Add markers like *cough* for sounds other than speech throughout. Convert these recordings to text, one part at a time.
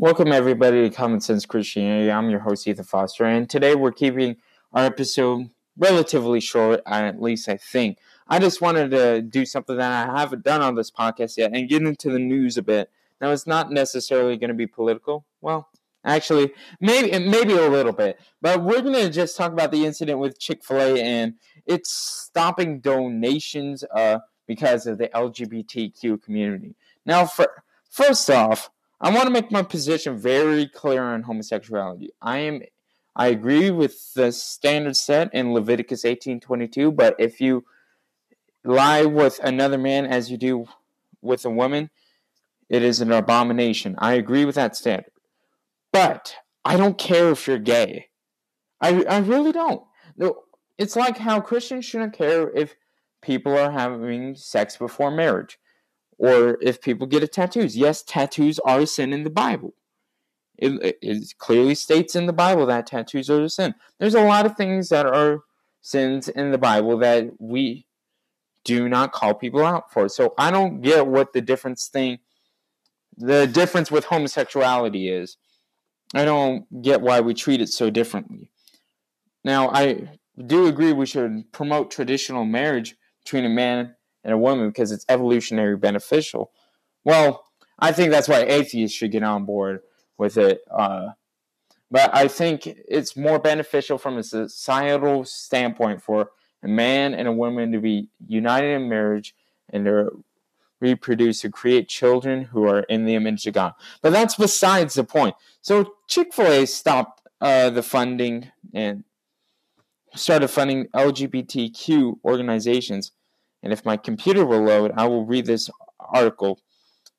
Welcome, everybody, to Common Sense Christianity. I'm your host, Ethan Foster, and today we're keeping our episode relatively short, at least I think. I just wanted to do something that I haven't done on this podcast yet and get into the news a bit. Now, it's not necessarily going to be political. Well, actually, maybe maybe a little bit, but we're going to just talk about the incident with Chick Fil A and it's stopping donations uh, because of the LGBTQ community. Now, for, first off I want to make my position very clear on homosexuality. I am I agree with the standard set in Leviticus 18:22, but if you lie with another man as you do with a woman, it is an abomination. I agree with that standard. But I don't care if you're gay. I I really don't. It's like how Christians shouldn't care if people are having sex before marriage or if people get tattoos. Yes, tattoos are a sin in the Bible. It, it, clearly states in the Bible that tattoos are a sin. There's a lot of things that are sins in the Bible that we do not call people out for. So I don't get what the difference thing, the difference with homosexuality is. I don't get why we treat it so differently. Now I do agree we should promote traditional marriage between a man and a woman because it's evolutionary beneficial. Well, I think that's why atheists should get on board with it. Uh, but I think it's more beneficial from a societal standpoint for a man and a woman to be united in marriage and to reproduce to create children who are in the image of God. But that's besides the point. So Chick fil A stopped uh, the funding and started funding LGBTQ organizations and if my computer will load, I will read this article.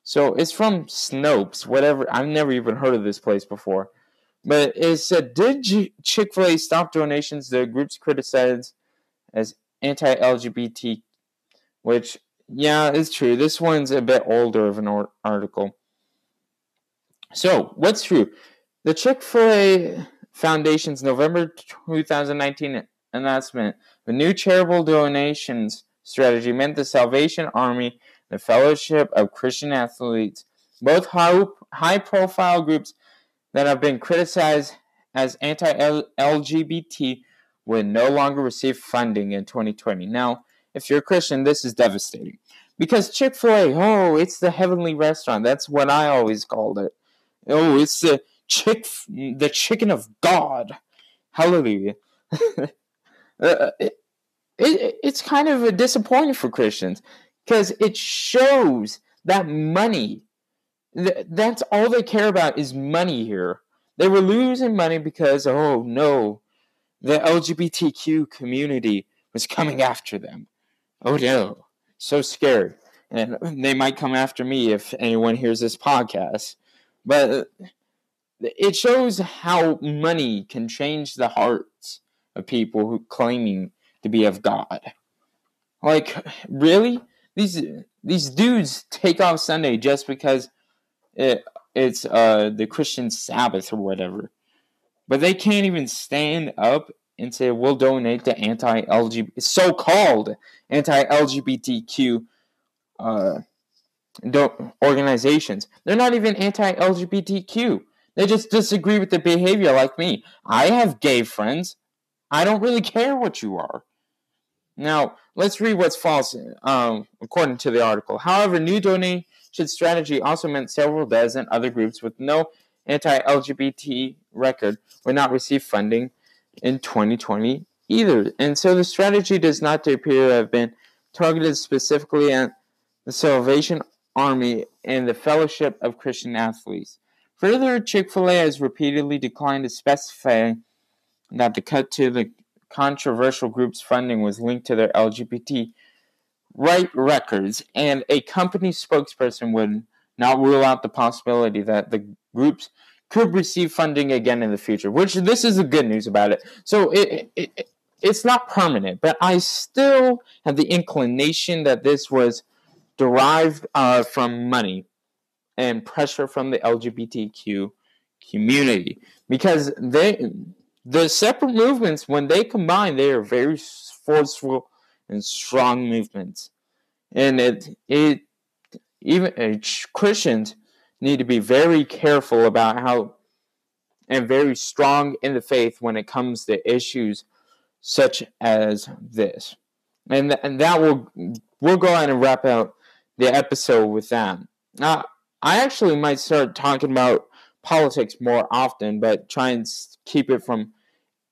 So it's from Snopes, whatever. I've never even heard of this place before. But it said, Did Chick fil A stop donations the groups criticized as anti LGBT? Which, yeah, it's true. This one's a bit older of an article. So, what's true? The Chick fil A Foundation's November 2019 announcement the new charitable donations strategy meant the Salvation Army, the Fellowship of Christian Athletes, both high profile groups that have been criticized as anti LGBT, would no longer receive funding in 2020. Now, if you're a Christian, this is devastating. Because Chick fil A, oh, it's the heavenly restaurant. That's what I always called it. Oh, it's the chick, the chicken of God. Hallelujah. *laughs* uh, it, it, it's kind of a disappointment for Christians because it shows that money, that's all they care about is money here. They were losing money because, oh no, the LGBTQ community was coming after them. Oh no, so scared. And they might come after me if anyone hears this podcast. But uh, it shows how money can change the hearts of people who claiming to be of God. Like, really? These these dudes take off Sunday just because it it's uh the Christian Sabbath or whatever. But they can't even stand up and say we'll donate to anti LGBT so called anti LGBTQ uh organizations. They're not even anti LGBTQ. They just disagree with the behavior like me. I have gay friends. I don't really care what you are. Now, let's read what's false um, according to the article. However, new donation strategy also meant several dozen other groups with no anti LGBT record would not receive funding in 2020 either. And so the strategy does not appear to have been targeted specifically at the Salvation Army and the Fellowship of Christian Athletes. Further, Chick fil A has repeatedly declined to specify that the cut to the controversial group's funding was linked to their LGBT right records, and a company spokesperson would not rule out the possibility that the groups could receive funding again in the future. Which this is the good news about it. So it, it, it it's not permanent, but I still have the inclination that this was derived uh, from money and pressure from the LGBTQ community because they the separate movements, when they combine, they are very forceful and strong movements. And it, it even uh, Christians need to be very careful about how and very strong in the faith when it comes to issues such as this. And, th- and that will we'll go ahead and wrap out the episode with that. Now, I actually might start talking about politics more often, but try and keep it from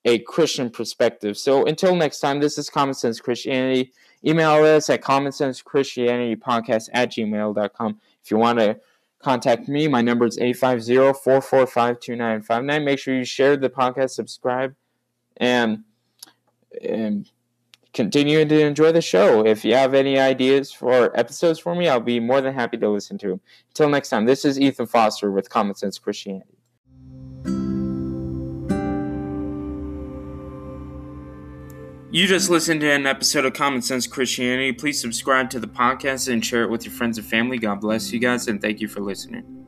a Christian perspective. So until next time, this is Common Sense Christianity. Email us at commonsensechristianitypodcast at gmail.com. If you want to contact me, my number is 850-445-2959. Make sure you share the podcast, subscribe, and, and continue to enjoy the show. If you have any ideas for episodes for me, I'll be more than happy to listen to them. Until next time, this is Ethan Foster with Common Sense Christianity. You just listened to an episode of Common Sense Christianity. Please subscribe to the podcast and share it with your friends and family. God bless you guys, and thank you for listening.